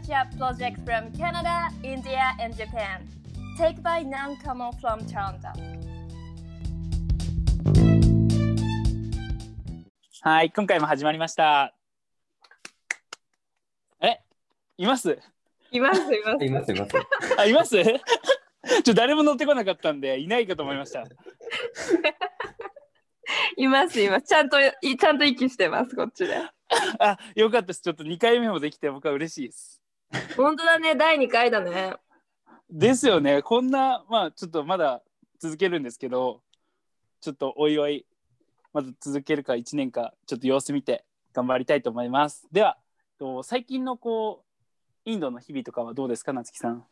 culture project from Canada, India, and Japan. Take by Nancommon from Toronto. はい、今回も始まりました。え、います？いますいます。いますいます。あ、います？ちょ誰も乗ってこなかったんで、いないかと思いました。いますいます。ちゃんといちゃんと息してますこっちで。あ、よかったです。ちょっと2回目もできて、僕は嬉しいです。本当だね第2回だね。ですよね。こんな、まあ、ちょっとまだ続けるんですけど、ちょっとおいおい、まず続けるか1年か、ちょっと様子見て頑張りたいと思います。では、と最近のこう、インドの日々とかはどうですか、夏木さん？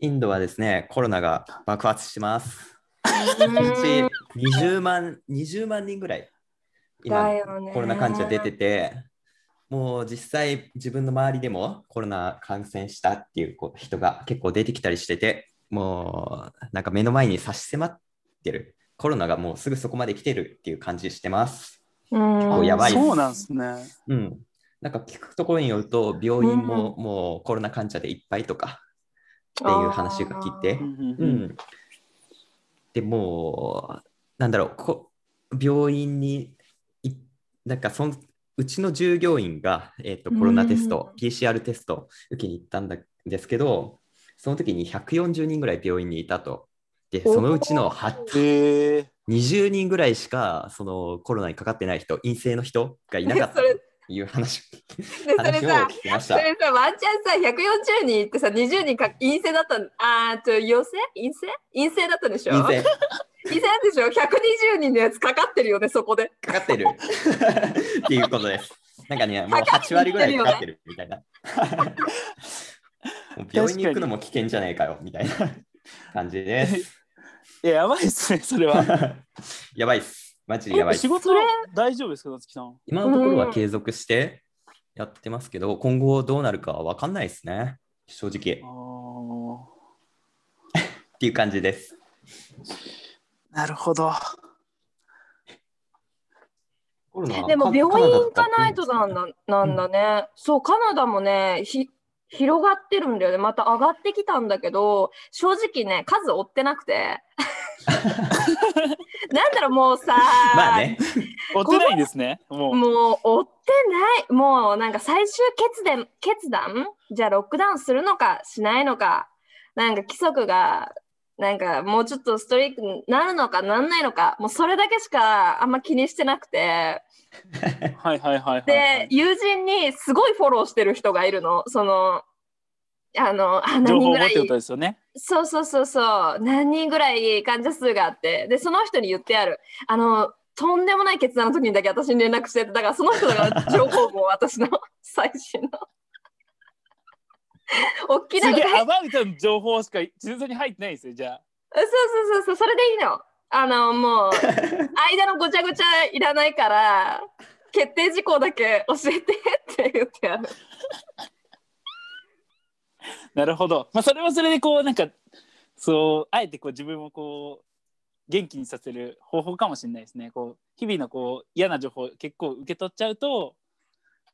インドはですね、コロナが爆発してます。1日20万 ,20 万人ぐらい今ねコロナ患者出てて、もう実際自分の周りでもコロナ感染したっていうこう人が結構出てきたりしてて、もうなんか目の前に差し迫ってる。コロナがもうすぐそこまで来てるっていう感じしてます。うん構やばいそうなんですね。うん。なんか聞くところによると、病院ももうコロナ患者でいっぱいとかっていう話が聞いてう、んうんううんん。でもう、なんだろう、こ病院にい、なんかそのうちの従業員が、えー、とコロナテスト、PCR テスト受けに行ったんだですけど、その時に140人ぐらい病院にいたと。で、そのうちの8へえ20人ぐらいしかそのコロナにかかってない人、陰性の人がいなかったいう話でそれさ聞きました。それさワンチャンさ140人ってさ20人か陰性だったんあーちょ陽性？陰性？陰性だったでしょ？陰性陰性なんでしょ？120人のやつかかってるよねそこで。かかってる っていうことです。なんかね、もう8割ぐらいかかってるみたいな。もう病院に行くのも危険じゃないかよみたいな感じです。いや、やばいっすね、それは。やばいっす。マジでやばいっす仕。事は大丈夫ですか、夏木さん。今のところは継続してやってますけど、今後どうなるかわかんないですね。正直。あっていう感じです。ーなるほど。でもか病院行かないとなんだなんだね。そうカナダもねひ広がってるんだよね。また上がってきたんだけど正直ね数追ってなくて。なんだろうもうさ、まあね。追ってないですね。もう。もう追ってないもうなんか最終決断決断？じゃあロックダウンするのかしないのかなんか規則がなんかもうちょっとストリークになるのかなんないのかもうそれだけしかあんま気にしてなくて。はいはいはいはい、はでい。友人にすごいフォローしてる人がいるの。そのあのあ情何人ぐらい？ね。そうそうそうそう。何人ぐらい患者数があって。でその人に言ってある。あのとんでもない決断の時にだけ私に連絡しててだからその人が情報も私の 最新の 大きなすげアバウトの情報しか地図に入ってないですよ、じゃあ。そうそうそうそれでいいのあのもう 間のごちゃごちゃいらないから決定事項だけ教えてって言ってあるなるほど。まあ、それはそれでこう、なんか、そう、あえてこう自分をこう、元気にさせる方法かもしれないですね。こう、日々のこう、嫌な情報結構受け取っちゃうと、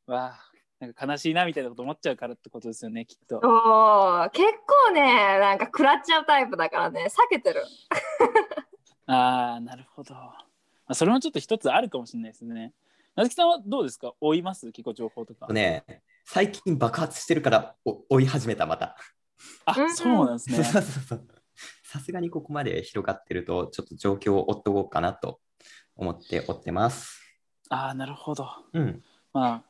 わあ、なんか悲しいなみたいなこと思っちゃうからってことですよね、きっと。おー結構ねなんか食らっちゃうタイプだからね避けてる ああ、なるほど。まあ、それもちょっと一つあるかもしれないですね。なずきさんはどうですか？追います？結構情報とか。ね、最近爆発してるからお追い始めた、また。あ、うんそうなんですね。そうそうそうさすがにここまで広がってると、ちょっと状況を追っておこうかなと思って追ってます。ああ、なるほど。うん。まあ、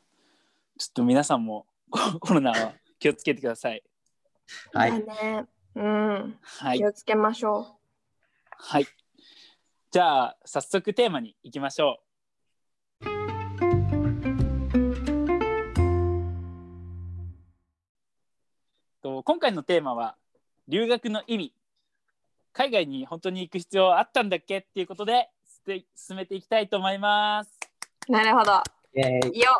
ちょっと皆さんもコ コロナは気をつけてください。はい。だねうんはい気。をつけましょはい。じゃあ、早速テーマに行きましょう。と今回のテーマは留学の意味。海外に本当に行く必要あったんだっけっていうことで進めていきたいと思います。うなるほどイェーイよ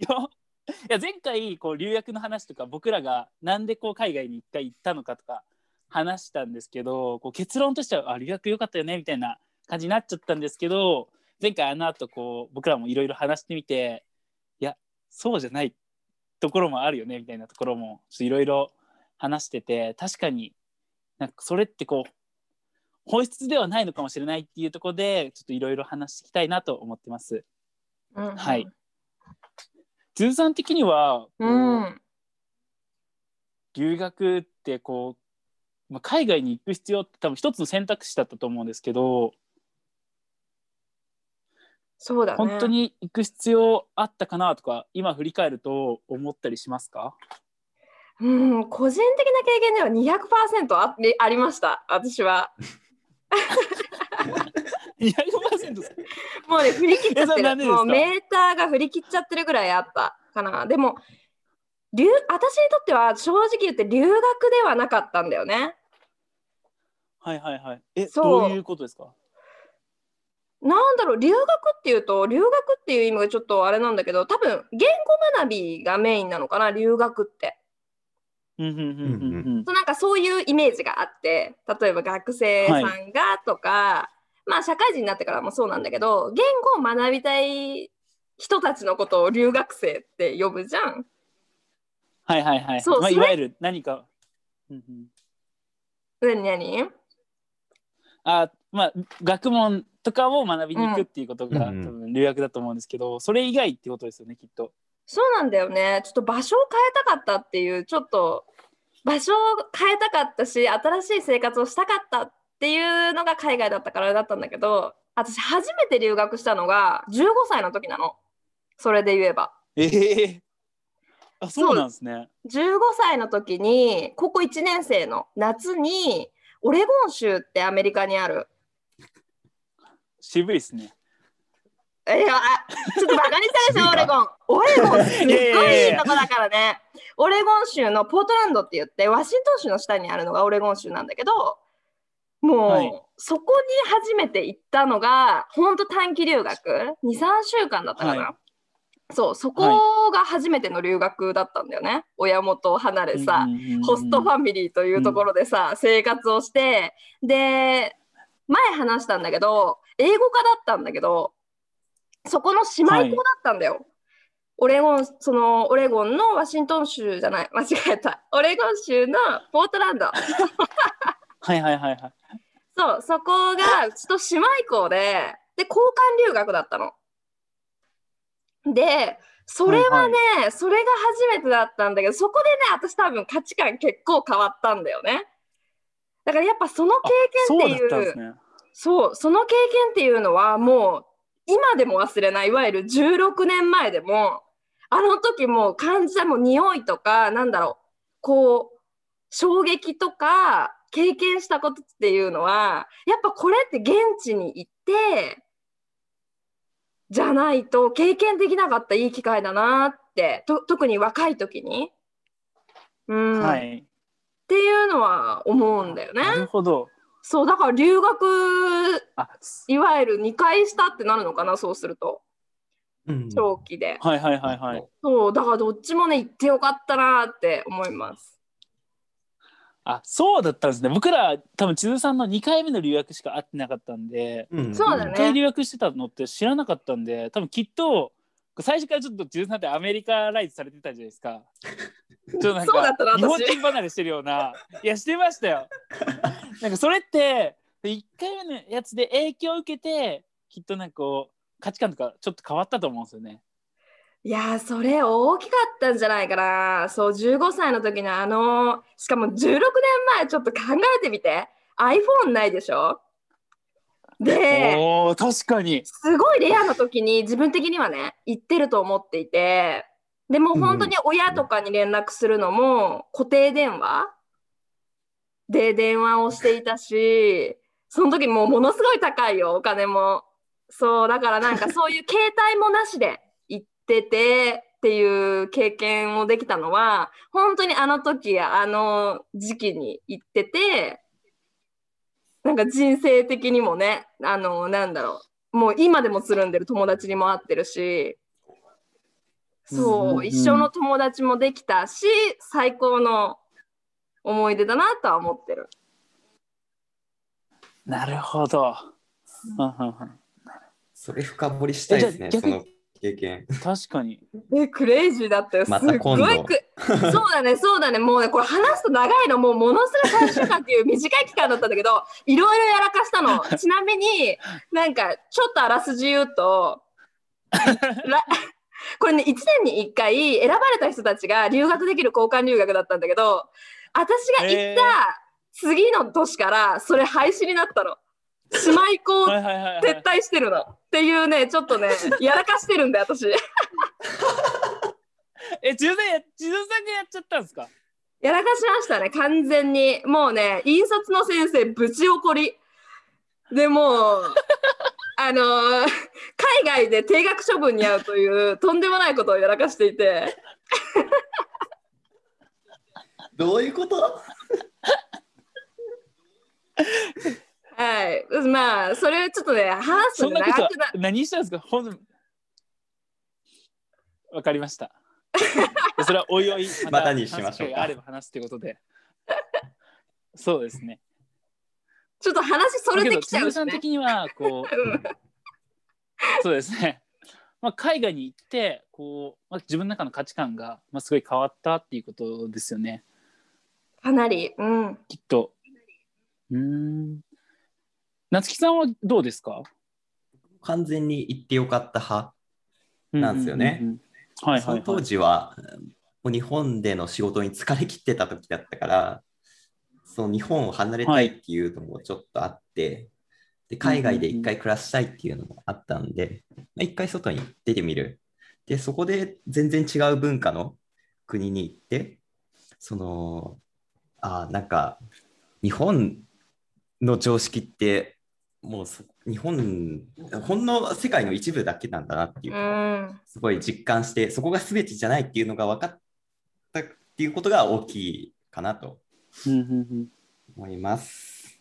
よいや前回こう留学の話とか僕らがなんでこう海外に一回行ったのかとか話したんですけどこう結論としてはあ留学良かったよねみたいな感じになっちゃったんですけど前回あの後こう僕らもいろいろ話してみていやそうじゃないところもあるよねみたいなところもいろいろ話してて確かになんかそれってこう本質ではないのかもしれないっていうところでちょっといろいろ話していきたいなと思ってます。うんはい。ズーさん的にはこう、うん。留学ってこう、まあ、海外に行く必要って多分一つの選択肢だったと思うんですけど、そうだね。本当に行く必要あったかなとか今振り返ると思ったりしますか？うん、個人的な経験では200%ありありました、私は。200%ですかもうね、振り切っちゃってる。もうメーターが振り切っちゃってるぐらいあったかな。でも、留私にとっては正直言って留学ではなかったんだよね。はいはいはいえそうどういうことですか？なんだろう、留学っていうと、留学っていう意味がちょっとあれなんだけど、多分言語学びがメインなのかな、留学って。うんうんうんうんそうなんかそういうイメージがあって例えば学生さんがとか、まあ社会人になってからもそうなんだけど言語を学びたい人たちのことを留学生って呼ぶじゃん。はいはいはいまあ、そうそれいわゆる何か、うんうん、何何？あまあ学問とかを学びに行くっていうことが、うん多分留学だと思うんですけどそれ以外ってことですよねきっと。そうなんだよね。ちょっと場所を変えたかったっていうちょっと場所を変えたかったし新しい生活をしたかったっていうのが海外だったからだったんだけど私初めて留学したのが15歳の時なの。それで言えば。ええあそうなんですね。15歳の時に高校1年生の夏にオレゴン州ってアメリカにある渋いですね。えやちょっとバカにしたでしょオレゴンオレゴンすっごいいいとこだからねオレゴン州のポートランドって言ってワシントン州の下にあるのがオレゴン州なんだけどもう、はいそこに初めて行ったのがほんと短期留学？23週間だったかな、はそうそこが初めての留学だったんだよね。親元を離れさ、ホストファミリーというところでさ、生活をしてで前話したんだけど英語科だったんだけどそこの姉妹校だったんだよ。オレゴンそのオレゴンのワシントン州じゃない。間違えた。オレゴン州のポートランドはいはいはいはい。そうそこがちょっと姉妹校でで交換留学だったの。でそれはね、それが初めてだったんだけどそこでね私多分価値観結構変わったんだよね。だからやっぱその経そう験っていうだったんですね。そうその経験っていうのはもう今でも忘れないいわゆる16年前でもあの時もう感じたもう匂いとかなんだろうこう衝撃とか経験したことっていうのはやっぱこれって現地に行ってじゃないと経験できなかったいい機会だなってと特に若い時に、うんっはい。ていうのは思うんだよね。なるほど。そうだから留学あいわゆる2回したってなるのかなそうするとうん長期で、はいはいはいはい。そうだからどっちもね行ってよかったなって思いますあそうだったんですね。僕ら多分千鶴さんの2回目の留学しか会ってなかったんで、うんそうだね1回留学してたのって知らなかったんで、多分きっと最初からちょっと千鶴さんってアメリカライズされてたじゃないですか。ちょっとなんそうだったな私か日本人離れしてるような。いやしてましたよ。なんかそれって1回目のやつで影響を受けてきっとなんかこう価値観とかちょっと変わったと思うんですよね。いやーそれ大きかったんじゃないかな。そう15歳の時のあのしかも16年前ちょっと考えてみて。iPhone ないでしょ？で確かに。すごいレアな時に自分的にはね行ってると思っていて。でも本当に親とかに連絡するのも固定電話？で電話をしていたしその時もうものすごい高いよお金も。そうだからなんかそういう携帯もなしで行っててっていう経験をできたのは本当にあの時やあの時期に行っててなんか人生的にもねあのなんだろうもう今でもつるんでる友達にも会ってるしそう、うんうんうん一生の友達もできたし最高の思い出だなとは思ってる。なるほど。それ深掘りしたいですね。えじゃあ逆にその経験。確かに。え、クレイジーだったよ。すまったご今度いく。そうだね、そうだね。もうね、これ話すと長いの、もうものすごい3週間っていう短い期間だったんだけど、いろいろやらかしたの。ちなみに、なんか、ちょっとあらすじ言うと、らこれね、1年に1回選ばれた人たちが留学できる交換留学だったんだけど、私が行った次の年からそれ廃止になったの。姉妹校はいはいはい、は撤い。っていうね、ちょっとね、やらかしてるんで、私。え、自分でや、自分さんがやっちゃったんですか？やらかしましたね、完全に。もうね、引率の先生、ぶち怒り。でもう、あのー海外で定額処分に遭うという、とんでもないことをやらかしていて、どういうこと？はい。まあ、それちょっとね、話すとねそんなことは長くな何したんですか？ほんわかりました。それはおいおいまたにしましょうあれば話すということで。そうですね。ちょっと話それてきちゃうしね。さん的にはこう、うんそうですね。まあ、海外に行ってこう、まあ、自分の中の価値観が、まあ、すごい変わったっていうことですよねかなり、うん。きっと。うーん。夏木さんはどうですか？完全に行ってよかった派。なんですよねその当はいはい。時は、もう日本での仕事に疲れ切ってた時だったから、その日本を離れたいっていうのもちょっとあって、で海外で一回暮らしたいっていうのもあったんで、まあ一回外に出てみる。で、そこで全然違う文化の国に行って、その、あなんか、日本の常識って、もうそ日本、ほんの世界の一部だけなんだなっていううのをん。すごい実感して、そこが全てじゃないっていうのが分かったっていうことが大きいかなとうんうんうん思います。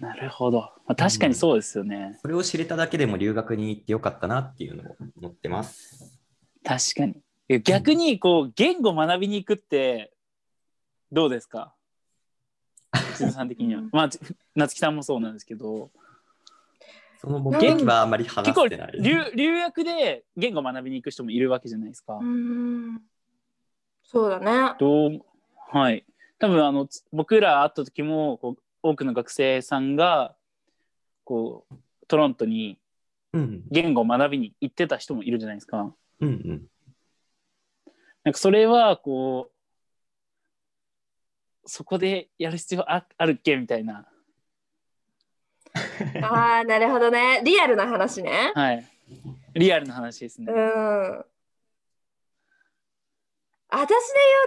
なるほど。まあ、確かにそうですよね。それを知れただけでも留学に行ってよかったなっていうのを思ってます。確かに。え逆にこう言語学びに行くってどうですか？千鶴さん的には。まあち夏木さんもそうなんですけどその僕的はあんまり話結構してない。留留学で言語学びに行く人もいるわけじゃないですか。うんそうだね。どうはい多分あのつ僕ら会った時もこう多くの学生さんがこうトロントにうん言語を学びに行ってた人もいるじゃないですか。うんうん。なんかそれはこうそこでやる必要ああるっけ？みたいな、ああ、なるほどね。リアルな話ね。はい、リアルな話ですね。うん。私で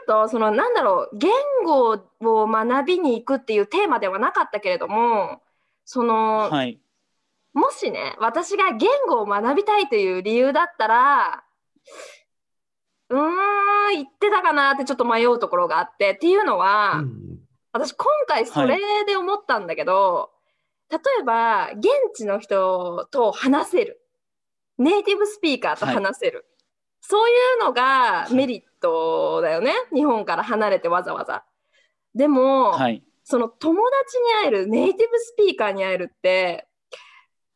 言うと、そのなんだろう、言語を学びに行くっていうテーマではなかったけれども、その、はい、もしね、私が言語を学びたいという理由だったら、うーん、言ってたかなってちょっと迷うところがあって、っていうのは、うん私今回それで思ったんだけど、例えば現地の人と話せる。ネイティブスピーカーと話せる、そういうのがメリットだよね。日本から離れてわざわざ。でも、はい、その友達に会えるネイティブスピーカーに会えるって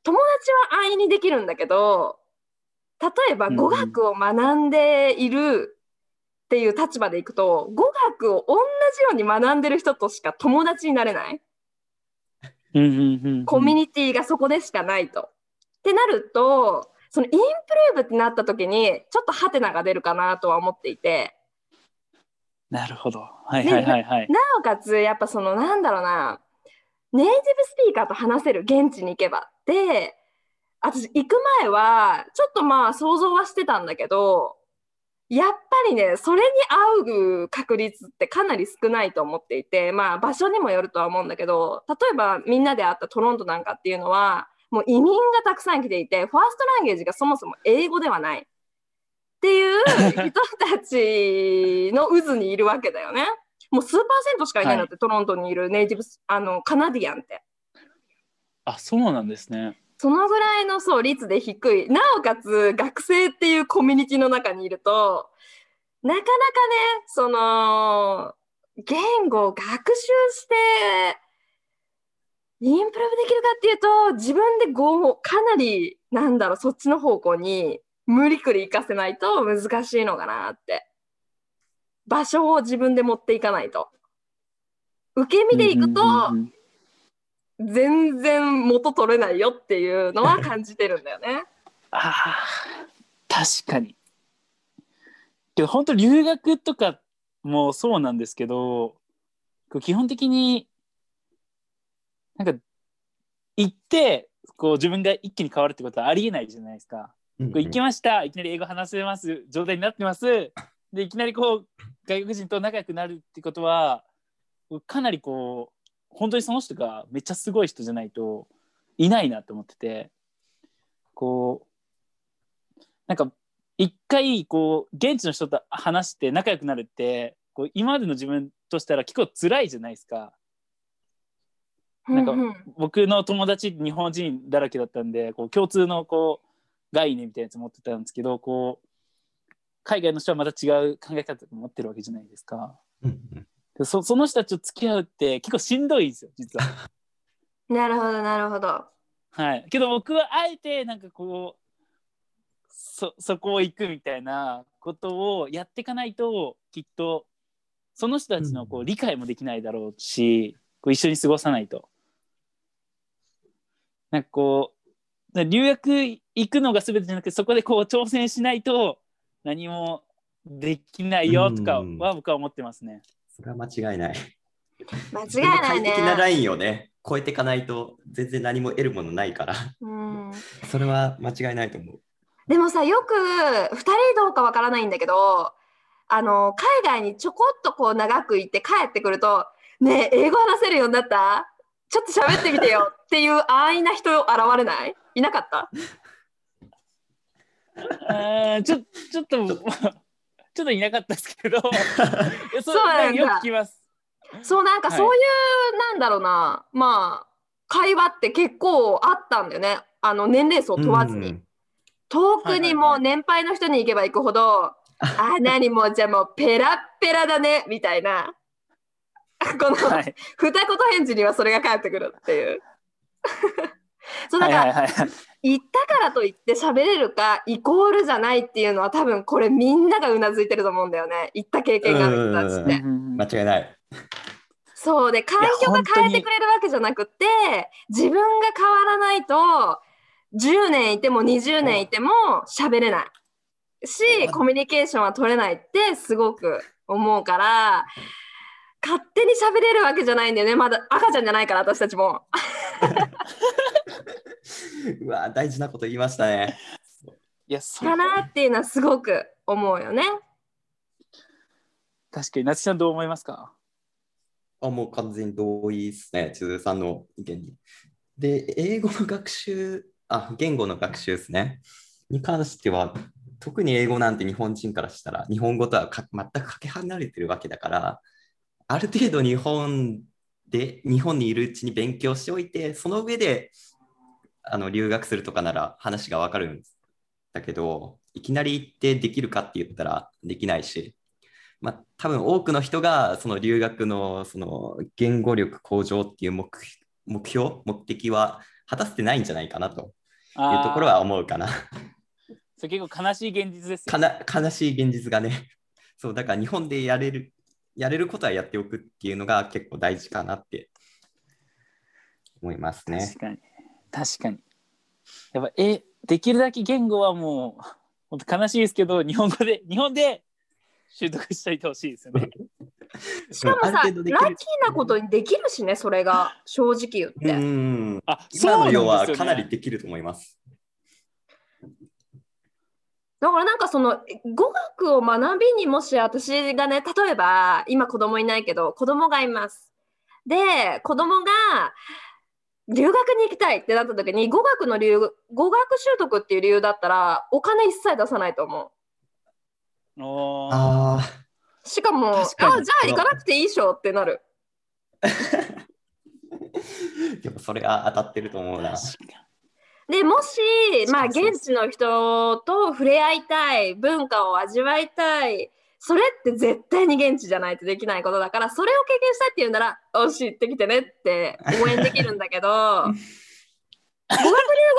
友達は安易にできるんだけど例えばうんうん語学を学んでいるっていう立場でいくと語学を同じように学んでる人としか友達になれないうんうんうんうんコミュニティがそこでしかないと。ってなるとそのインプルーブってなった時にちょっとハテナが出るかなとは思っていて。なるほど。はいはいはいはい。なおかつやっぱそのなんだろうなネイティブスピーカーと話せる現地に行けばで私行く前はちょっとまあ想像はしてたんだけどやっぱりねそれに合う確率ってかなり少ないと思っていてまあ場所にもよるとは思うんだけど例えばみんなで会ったトロントなんかっていうのはもう移民がたくさん来ていてファーストランゲージがそもそも英語ではないっていう人たちの渦にいるわけだよね。もう数パーセントしかいないんだって、トロントにいるネイティブスあのカナディアンって。あ、そうなんですね。そのぐらいのそう率で低い。なおかつ学生っていうコミュニティの中にいると、なかなかね、その、言語を学習して、インプルーブできるかっていうと、自分で語をかなり、なんだろう、そっちの方向に無理くり行かせないと難しいのかなって。場所を自分で持っていかないと。受け身で行くとうんうんうん全然元取れないよっていうのは感じてるんだよね。ああ確かに。けど本当留学とかもそうなんですけどこう基本的になんか行ってこう自分が一気に変わるってことはありえないじゃないですか。うんこう行きました。いきなり英語話せます。状態になってます。でいきなりこう外国人と仲良くなるってことはかなりこう本当にその人がめっちゃすごい人じゃないといないなと思っててこうなんか一回こう現地の人と話して仲良くなるってこう今までの自分としたら結構辛いじゃないですか。なんか僕の友達日本人だらけだったんでこう共通のこう概念みたいなやつ持ってたんですけどこう海外の人はまた違う考え方を持ってるわけじゃないですか。うんうんでそその人たちと付き合うって結構しんどいんですよ実は。なるほどなるほど。はい、けど僕はあえてなんかこうそそこを行くみたいなことをやっていかないときっとその人たちのこううん理解もできないだろうし、こう一緒に過ごさないと。なんかこうだ留学行くのが全てじゃなくてそこでこう挑戦しないと何もできないよとかうんは僕は思ってますね。それは間違いない。間違いないね。快適なラインをね、超えていかないと全然何も得るものないから、うんそれは間違いないと思う。でもさよく2人どうかわからないんだけどあの海外にちょこっとこう長くいて帰ってくると「ねえ英語話せるようになった？ちょっと喋ってみてよ」っていう安易な人現れない？いなかった？あーちょちょっとちょっといなかったですけど そそうなんだよく聞きます。そうなんかはいそういう、なんだろうなまあ会話って結構あったんだよねあの年齢層問わずに。うん遠くにもはいはいはい年配の人に行けば行くほど、あ、何もうじゃあもうペラッペラだねみたいな。この、はい二言返事にはそれが返ってくるっていう。そうだはいから、はいはい。行ったからといって喋れるかイコールじゃないっていうのは多分これみんながうなずいてると思うんだよね行った経験がある人たちって。間違いない。そうで環境が変えてくれるわけじゃなくて自分が変わらないと10年いても20年いても喋れないしコミュニケーションは取れないってすごく思うから勝手に喋れるわけじゃないんだよねまだ赤ちゃんじゃないから私たちも。うわ、大事なこと言いましたね。いやそかなっていうのはすごく思うよね。確かに夏希さんどう思いますか？あもう完全に同意ですね、千鶴さんの意見に。で、英語の学習、あ、言語の学習ですね。に関しては、特に英語なんて日本人からしたら、日本語とはか全くかけ離れてるわけだから、ある程度日本で、日本にいるうちに勉強しておいて、その上であの留学するとかなら話がわかるんだけど、いきなり行ってできるかって言ったらできないし、まあ、多分多くの人がその留学のその言語力向上っていう目目標、目的は果たせてないんじゃないかなというところは思うかな。それ結構悲しい現実ですよかな悲しい現実がね。そう、だから日本でやれる、やれることはやっておくっていうのが結構大事かなって思いますね確。かに確かにやっぱえできるだけ言語はもう 本当悲しいですけど日本語で 日本で習得しておいてほしいですよね。しかもさ、ラッキーなことにできるしね、それが正直言って。うん。あそう今の世はなんですよねかなりできると思います。だからなんかその語学を学びにもし私がね例えば今子供いないけど子供がいます。で子供が留学に行きたいってなった時に語学の留語学習得っていう理由だったらお金一切出さないと思おーあ。しかもあ確かにじゃあ行かなくていいでしょってなる。でもそれは当たってると思うな。でもし、まあ、現地の人と触れ合いたい文化を味わいたいそれって絶対に現地じゃないとできないことだからそれを経験したいって言うなら「おし行ってきてね」って応援できるんだけど語学留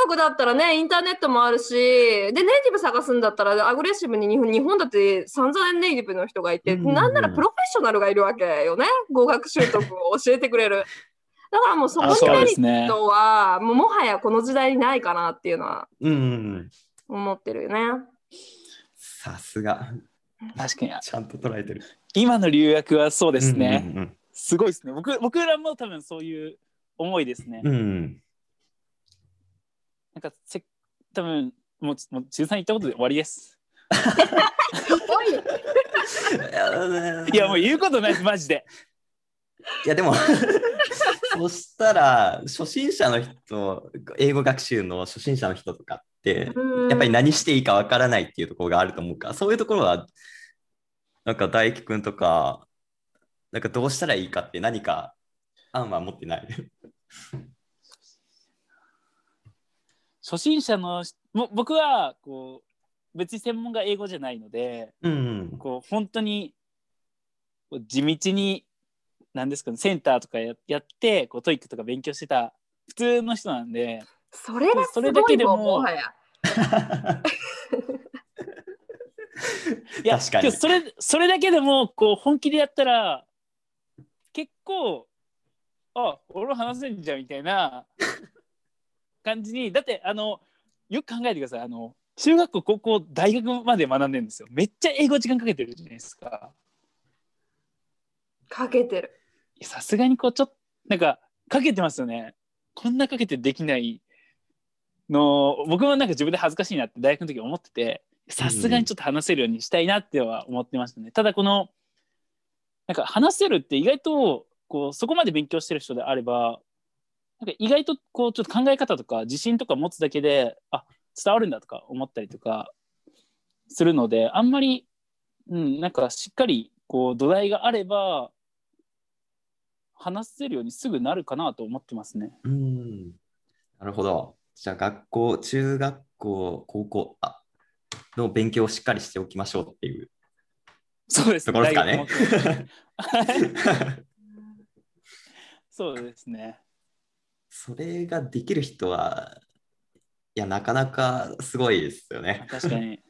学だったらね、インターネットもあるし、で、ネイティブ探すんだったら、アグレッシブに日本日本だって散々ネイティブの人がいて、うなんならプロフェッショナルがいるわけよね。語学習得を教えてくれる。だからもうそこにメリッ。トは、もうもはやこの時代にないかなっていうのは。思ってるよね。さすが。確かに。ちゃんと捉えてる。今の留学はそうですね。うんうんすごいですね。僕僕らも多分そういう思いですね。うん。うんなんかせ多分もうもう中3行ったことで終わりです。うん。いやもう言うことないマジで。いやでも そしたら初心者の人英語学習の初心者の人とかっやっぱり何していいかわからないっていうところがあると思うからそういうところはなんか大輝くんとかなんかどうしたらいいかって何か案は持ってない。初心者のも僕はこう別に専門が英語じゃないのでうんこう本当に地道に何ですかねセンターとかややってこう TOEIC とか勉強してた普通の人なんでそれがすそれだけでもごいもはや。いや確かに。それそれだけでもこう本気でやったら結構あ俺も話せんじゃんみたいな感じにだってあのよく考えてください。あの中学校高校大学まで学んでるんですよ。めっちゃ英語時間かけてるじゃないですか。かけてる。いやさすがにこうちょっとなんかかけてますよね。こんなかけてできないの僕もなんか自分で恥ずかしいなって大学の時思っててさすがにちょっと話せるようにしたいなっては思ってましたね、ただこのなんか話せるって意外とこうそこまで勉強してる人であればなんか意外とこうちょっと考え方とか自信とか持つだけであ伝わるんだとか思ったりとかするのであんまり、うん、なんかしっかりこう土台があれば話せるようにすぐなるかなと思ってますね。うんなるほど。じゃあ学校、中学校、高校あの勉強をしっかりしておきましょうっていうそうですところですかね。そうですね。それができる人は、いや、なかなかすごいですよね。確かに。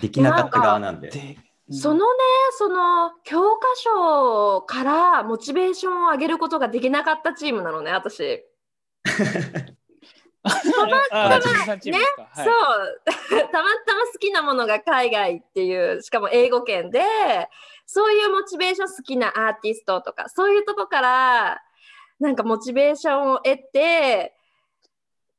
できなかった側なんで。でそのね、その教科書からモチベーションを上げることができなかったチームなのね、私。ああ、チームさんチームですか。はいそう たまたま好きなものが海外っていうしかも英語圏でそういうモチベーション好きなアーティストとかそういうとこからなんかモチベーションを得て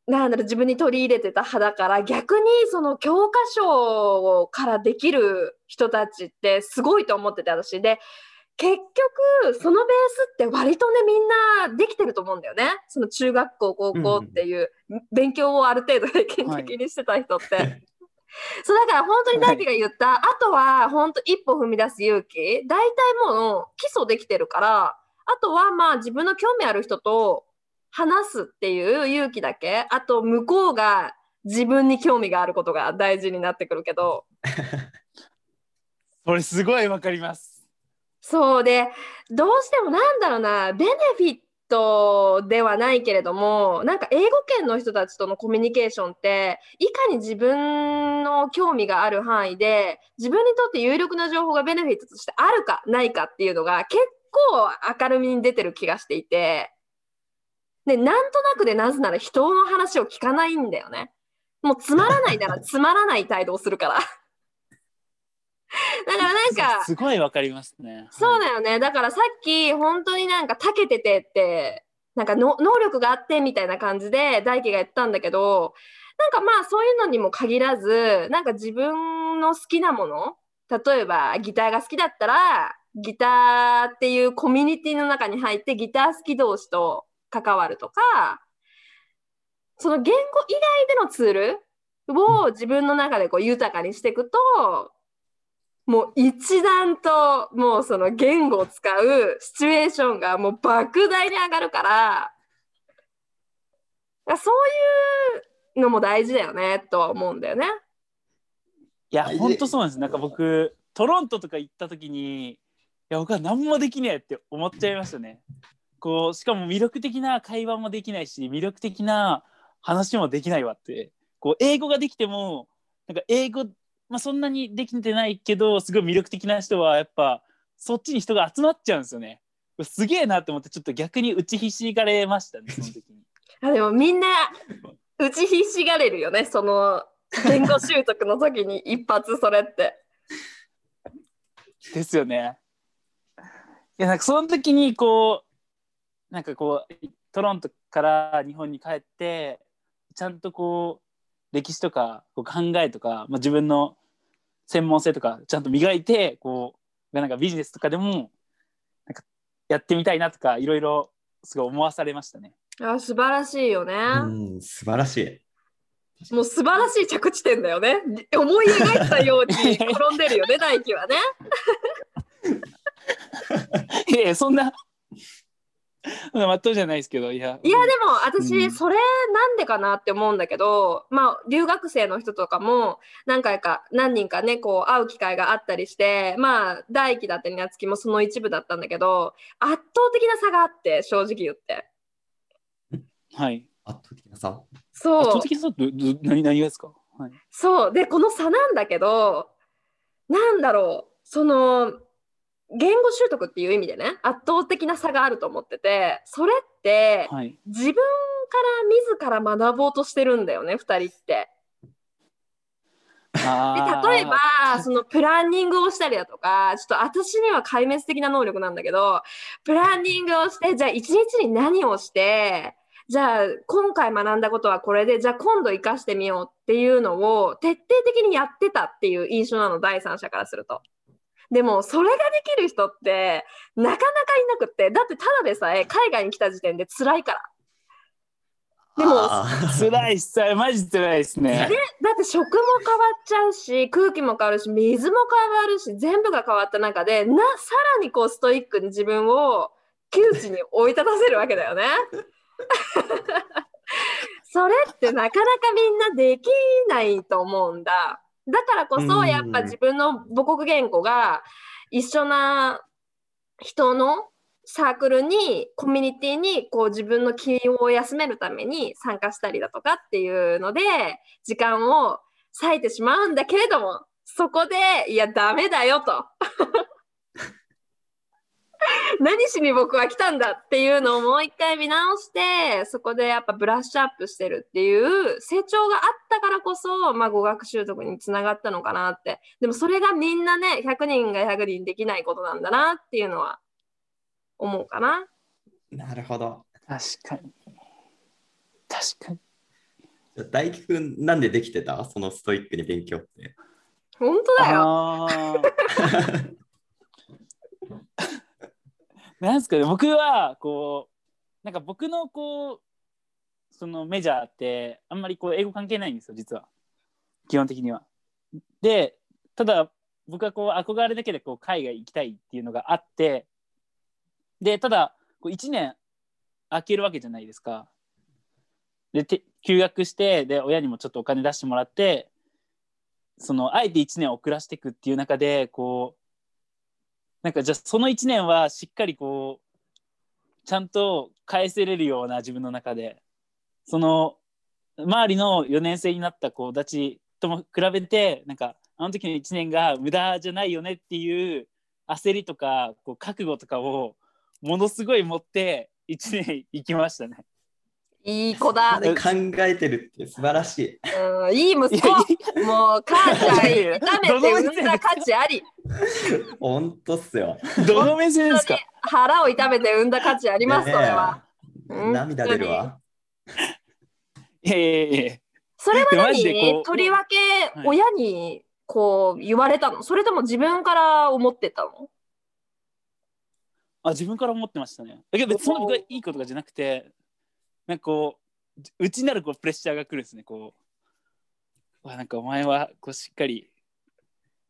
なんだろう自分に取り入れてた派だから逆にその教科書からできる人たちってすごいと思ってて私で結局そのベースって割とねみんなできてると思うんだよね。その中学校高校っていう勉強をある程度平均的にしてた人って。そうだから本当に大輝が言った、あとは本当一歩踏み出す勇気。大体もう基礎できてるからあとはまあ自分の興味ある人と話すっていう勇気だけ。あと向こうが自分に興味があることが大事になってくるけど。これすごいわかります。そうでどうしてもなんだろうなベネフィットではないけれどもなんか英語圏の人たちとのコミュニケーションっていかに自分の興味がある範囲で自分にとって有力な情報がベネフィットとしてあるかないかっていうのが結構明るみに出てる気がしていてでなんとなくでなぜなら人の話を聞かないんだよね。もうつまらないならつまらない態度をするから。だからなんかすごいわかりますね。そうだ。だよね。だからさっき本当になんか長けててって、なんかの能力があってみたいな感じで大輝が言ったんだけど、なんかまあそういうのにも限らず、なんか自分の好きなもの、例えばギターが好きだったら、ギターっていうコミュニティの中に入ってギター好き同士と関わるとか、その言語以外でのツールを自分の中でこう豊かにしていくと、もう一段ともうその言語を使うシチュエーションがもう莫大に上がるからそういうのも大事だよねとは思うんだよね。いや、本当そうなんです。なんか僕、トロントとか行った時に、いや、僕は何もできねえって思っちゃいましたね。こうしかも魅力的な会話もできないし魅力的な話もできないわってこう英語ができてもなんか英語、まあ、そんなにできてないけどすごい魅力的な人はやっぱそっちに人が集まっちゃうんですよね。すげえなと思ってちょっと逆に打ちひしがれましたね その時に。あでもみんな打ちひしがれるよねその言語習得の時に一発それって。ですよね。いやなんかその時にこうなんかこうトロントから日本に帰ってちゃんとこう歴史とかこう考えとか、まあ、自分の専門性とかちゃんと磨いてこうなんかビジネスとかでもなんかやってみたいなとかいろいろすごい思わされましたね。あ素晴らしいよね。うん、素晴らしい。もう素晴らしい着地点だよね。思い描いたように転んでるよね、大輝はね。いやいやそんな まっとうじゃないですけどいや。いやでも私、うん。それなんでかなって思うんだけどまあ留学生の人とかも何回か何人かねこう会う機会があったりしてまあ大輝だったり夏希もその一部だったんだけど圧倒的な差があって正直言って。はい。圧倒的なさ。そう。圧倒的なさどど何何がですか、はい、そう。でこの差なんだけどなんだろう。その言語習得っていう意味でね圧倒的な差があると思っててそれってはい。自分から自ら学ぼうとしてるんだよね2人って。で例えばそのプランニングをしたりだとかちょっと私には壊滅的な能力なんだけどプランニングをしてじゃあ一日に何をしてじゃあ今回学んだことはこれでじゃあ今度生かしてみようっていうのを徹底的にやってたっていう印象なの第三者からすると。でもそれができる人ってなかなかいなくってだってただでさえ海外に来た時点で辛いから。でも辛いっすマジ辛いですね。だって食も変わっちゃうし空気も変わるし水も変わるし全部が変わった中でなさらにこうストイックに自分を窮地に追い立たせるわけだよね。それってなかなかみんなできないと思うんだ。だからこそうん。やっぱ自分の母国言語が一緒な人のサークルにコミュニティにこう自分の気を休めるために参加したりだとかっていうので時間を割いてしまうんだけれどもそこでいやダメだよと 何しに僕は来たんだっていうのをもう一回見直してそこでやっぱブラッシュアップしてるっていう成長があったからこそ、まあ、語学習得につながったのかなってでもそれがみんなね100人が100人できないことなんだなっていうのは思うかな。なるほど。確かに。確かに。じゃあ大輝くん、なんでできてた？そのストイックに勉強って。本当だよ。なんですかね僕はこうなんか僕のこうそのメジャーってあんまりこう英語関係ないんですよ実は基本的には。でただ僕はこう憧れだけでこう海外行きたいっていうのがあってでただこう1年空けるわけじゃないですか。で休学してで親にもちょっとお金出してもらってそのあえて1年遅らせていくっていう中でこうなんかじゃあその1年はしっかりこうちゃんと返せれるような自分の中でその周りの4年生になった子たちとも比べてなんかあの時の1年が無駄じゃないよねっていう焦りとかこう覚悟とかをものすごい持って1年行きましたね。いい子だ。で考えてるって素晴らしい。うん、いい息子。もう母ちゃんいやいや炒めて産んだ価値あり。ほんとっすよ。どの目線ですか？腹を痛めて産んだ価値あります、それは。涙出るわ。いやいやいやそれはマジでこう何とりわけはい親にこう言われたの？それとも自分から思ってたの？あ自分から思ってましたね。だけど別にそんな僕はいいことがじゃなくてなんかこう内なるこうプレッシャーが来るんですねこうわなんかお前はこうしっかり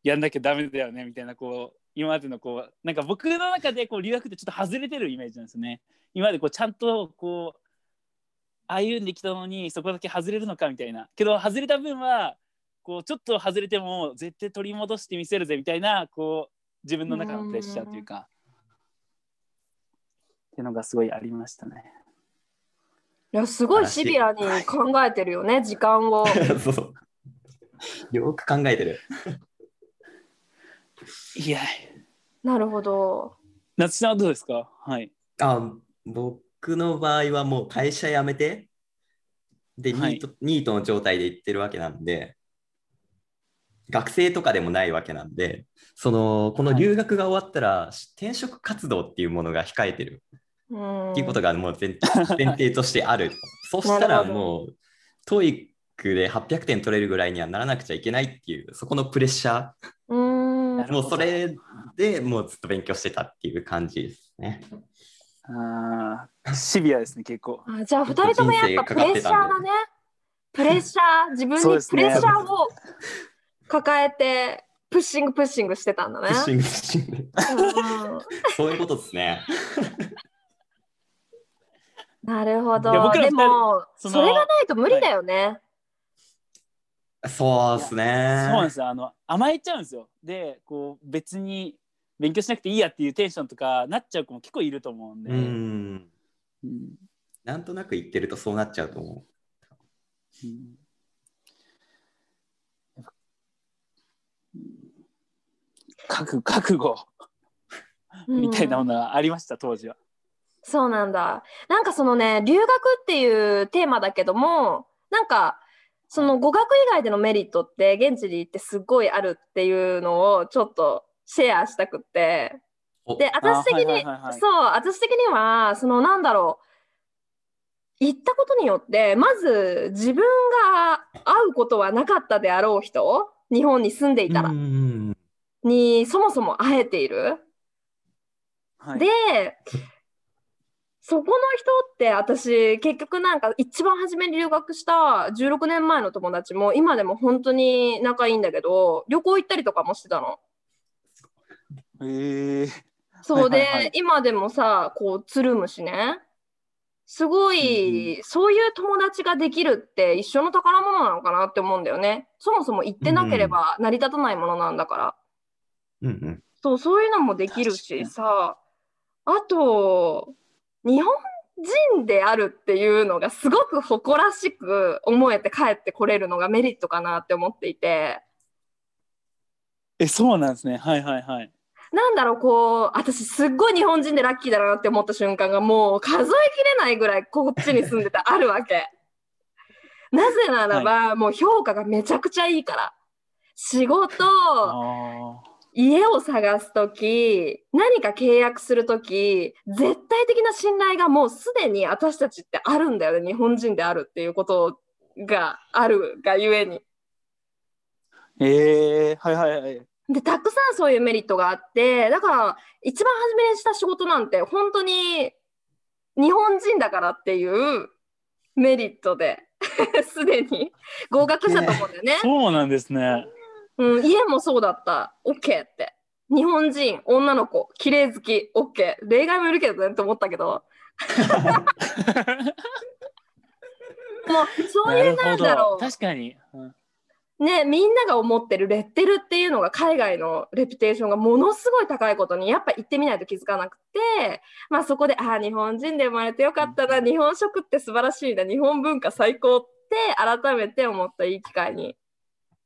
やんなきゃダメだよねみたいなこう今までのこうなんか僕の中でこう留学ってちょっと外れてるイメージなんですよね。今までこうちゃんとこう歩んできたのにそこだけ外れるのかみたいなけど外れた分はこうちょっと外れても絶対取り戻してみせるぜみたいなこう自分の中のプレッシャーというか。っていうのがすごいありましたね。いやすごいシビアに考えてるよね、時間を。そうそう。よく考えてる。いや、なるほど。夏さんはどうですか？はい。あ僕の場合はもう会社辞めて、で、はいニート、ニートの状態で行ってるわけなんで、学生とかでもないわけなんで、その、この留学が終わったら、転職活動っていうものが控えてるうんっていうことがもう前 前提としてある。そしたらもう、 TOEIC で800点取れるぐらいにはならなくちゃいけないっていう、そこのプレッシャうーんー、もうそれでもうずっと勉強してたっていう感じですね。あーシビアですね、結構。あじゃあ2人ともやっぱプレッシャーだね。プレッシャー、自分にプレッシャーを抱えて、プッシングプッシングしてたんだねプッ。シングプッシング。うんそういうことですね。なるほど。でも、それがないと無理だよね。そうですね。そうなんですよ。あの甘えちゃうんですよ。で、こう別に勉強しなくていいやっていうテンションとかなっちゃう子も結構いると思うんで。うん。うんなんとなく言ってるとそうなっちゃうと思ううん覚覚悟みたいなものがありました、当時は。そうなんだ。なんかそのね、留学っていうテーマだけども、なんか、その語学以外でのメリットって現地に行ってすごいあるっていうのをちょっとシェアしたくって。う。で、私的に、はいはいそう、私的には、そのなんだろう、行ったことによって、まず自分が会うことはなかったであろう人、日本に住んでいたら、うんにそもそも会えている。はい、で、そこの人って私結局なんか一番初めに留学した16年前の友達も今でも本当に仲いいんだけど旅行行ったりとかもしてたの。へえそうで、はいはいはい今でもさこうつるむしねすごい、そういう友達ができるって一生の宝物なのかなって思うんだよね。そもそも行ってなければ成り立たないものなんだから。うんうん。そう、そういうのもできるしさ、あと、日本人であるっていうのがすごく誇らしく思えて帰ってこれるのがメリットかなって思っていて、え、そうなんですね。はいはいはい。なんだろう、こう、私すっごい日本人でラッキーだなって思った瞬間がもう数えきれないぐらいこっちに住んでてあるわけ。なぜならば、もう評価がめちゃくちゃいいから。仕事、あ家を探すとき、何か契約するとき、絶対的な信頼がもうすでに私たちってあるんだよね。日本人であるっていうことがあるがゆえに。ーえー、はいはいはい。で、たくさんそういうメリットがあって、だから一番初めにした仕事なんて本当に日本人だからっていうメリットで、すでに合格したと思うんだよね。そうなんですね。うん、家もそうだった。OK って。日本人、女の子、綺麗好き、OK。例外もいるけどねって思ったけど。もう、そういうなんだろ確かに。うんう。ね、みんなが思ってるレッテルっていうのが海外のレピュテーションがものすごい高いことにやっぱ行ってみないと気づかなくて、まあそこで、ああ、日本人で生まれてよかったな、日本食って素晴らしいな、日本文化最高って改めて思ったいい機会に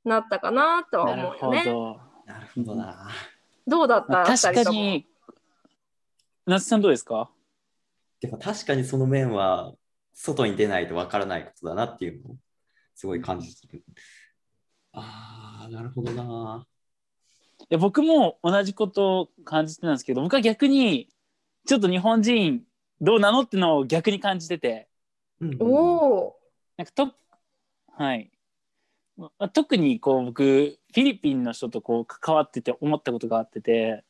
なったかなとは思うよね。ほど。なるほどな。どうだった、まあ確かに。夏さんどうですか？でも確かにその面は外に出ないとわからないことだなっていうのをすごい感じてる。ああ、なるほどな。いや僕も同じことを感じてたんですけど僕は逆にちょっと日本人どうなのってのを逆に感じててうんうんおお。なんかとはいまあ特にこう僕フィリピンの人とこう関わってて思ったことがあってて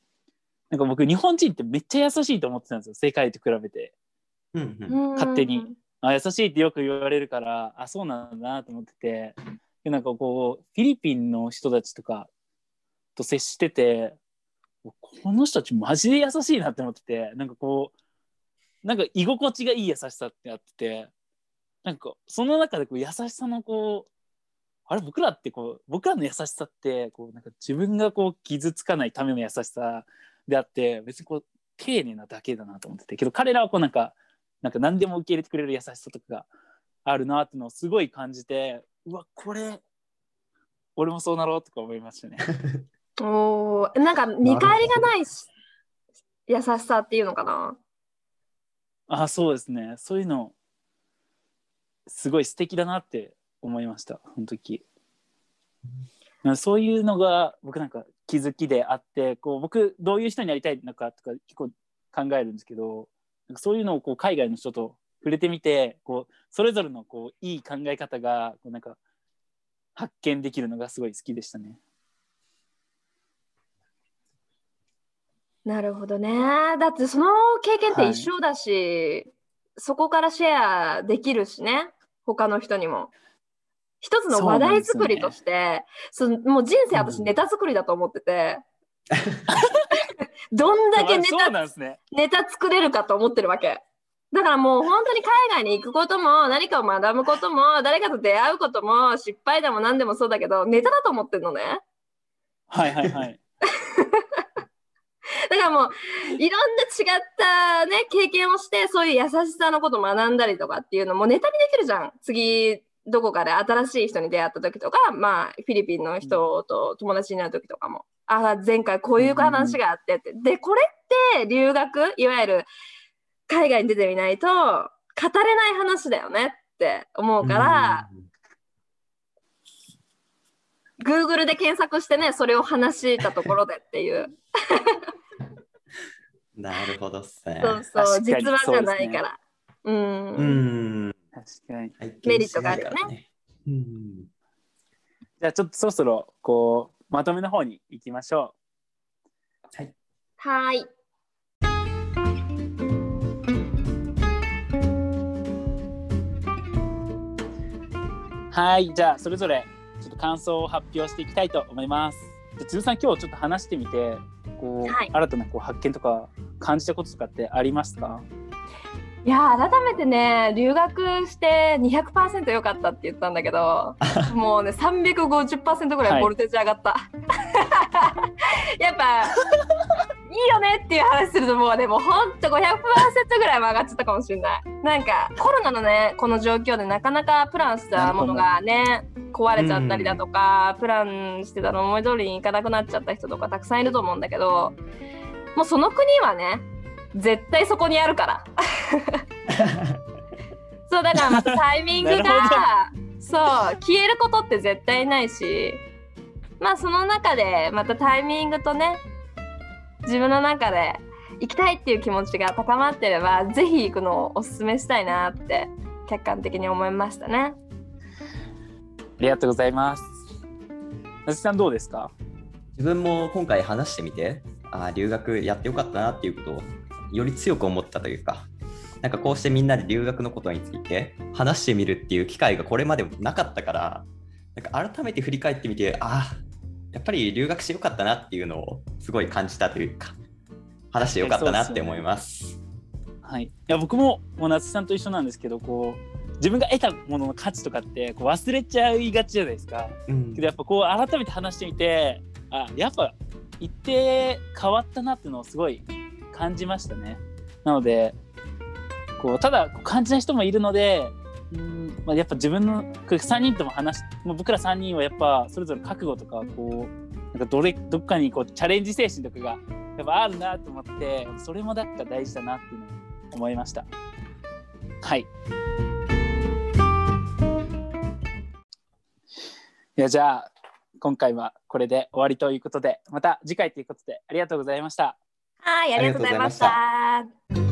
なんか僕日本人ってめっちゃ優しいと思ってたんですよ世界と比べて。うんうん。勝手に。あ優しいってよく言われるからあそうなんだなと思ってて。でなんかこうフィリピンの人たちとかと接しててこの人たちマジで優しいなって思っててなんかこうなんか居心地がいい優しさってあっててなんかその中でこう優しさのこうあれ僕らってこう僕らの優しさってこうなんか自分がこう傷つかないための優しさであって別にこう丁寧なだけだなと思っててけど彼らはこうなんかなんか何でも受け入れてくれる優しさとかがあるなっていうのをすごい感じてうわこれ俺もそうなろうとか思いましたね。おーなんか見返りがないし優しさっていうのかな？あそうですねそういうのすごい素敵だなって思いましたその時そういうのが僕なんか気づきであってこう僕どういう人になりたいのかとか結構考えるんですけどなんかそういうのをこう海外の人と触れてみてこうそれぞれのこういい考え方がこうなんか発見できるのがすごい好きでしたね。なるほどね。だってその経験って一緒だし、そこからシェアできるしね、他の人にも。一つの話題作りとして、そのもう人生私うんネタ作りだと思ってて、どんだけネタね。ネタ作れるかと思ってるわけ。だからもう本当に海外に行くことも何かを学ぶことも誰かと出会うことも失敗でも何でもそうだけどネタだと思ってるのね。はいはいはい。だからもういろんな違ったね経験をしてそういう優しさのことを学んだりとかっていうのもネタにできるじゃん次どこかで新しい人に出会った時とかまあフィリピンの人と友達になる時とかも、あ前回こういう話があってって。でこれって留学いわゆる海外に出てみないと語れない話だよねって思うから、Google で検索してねそれを話したところでっていう。う んなるほどっすね。そうそう実話じゃないから。う,、うんん。確かに。メリットがあるよね。じゃあちょっとそろそろこうまとめの方に行きましょはーいう。はい、じゃあそれぞれちょっと感想を発表していきたいと思います。じゃあ千鶴さん今日ちょっと話してみて、こう、はい新たなこう発見とか感じたこととかってありますか？いやー改めてね留学して200%良かったって言ったんだけど もうね350%ぐらいボルテージ上がった、やっぱいいよねっていう話するともうねもうほんと500%ぐらいは上がっちゃったかもしれない。なんかコロナのねこの状況でなかなかプランしたものがね壊れちゃったりだとか、プランしてたの思い通りにいかなくなっちゃった人とかたくさんいると思うんだけどもうその国はね絶対そこにあるから そうだからまたタイミングがそう消えることって絶対ないしまあその中でまたタイミングとね自分の中で行きたいっていう気持ちが高まってればぜひ行くのをおすすめしたいなって客観的に思いましたね。ありがとうございます。なずさんどうですか？自分も今回話してみて、あー留学やってよかったなっていうことをより強く思ったというか、なんかこうしてみんなで留学のことについて話してみるっていう機会がこれまでもなかったから、なんか改めて振り返ってみて、ああ、やっぱり留学してよかったなっていうのをすごい感じたというか、話してよかったなって思います。はい。いや僕ももう夏さんと一緒なんですけど、こう自分が得たものの価値とかってこう忘れちゃいがちじゃないですか。うんけどやっぱこう改めて話してみて、あやっぱ一定変わったなっていうのをすごい感じましたね。なのでこうただ感じない人もいるので。うんまあ、やっぱ自分の3人とも話もう僕ら3人はやっぱそれぞれ覚悟とかこうなんかどれどっかにこうチャレンジ精神とかがやっぱあるなと思ってそれもだから大事だなっていうのを思いました。はい。いやじゃあ今回はこれで終わりということでまた次回ということでありがとうございました。はい、ありがとうございました。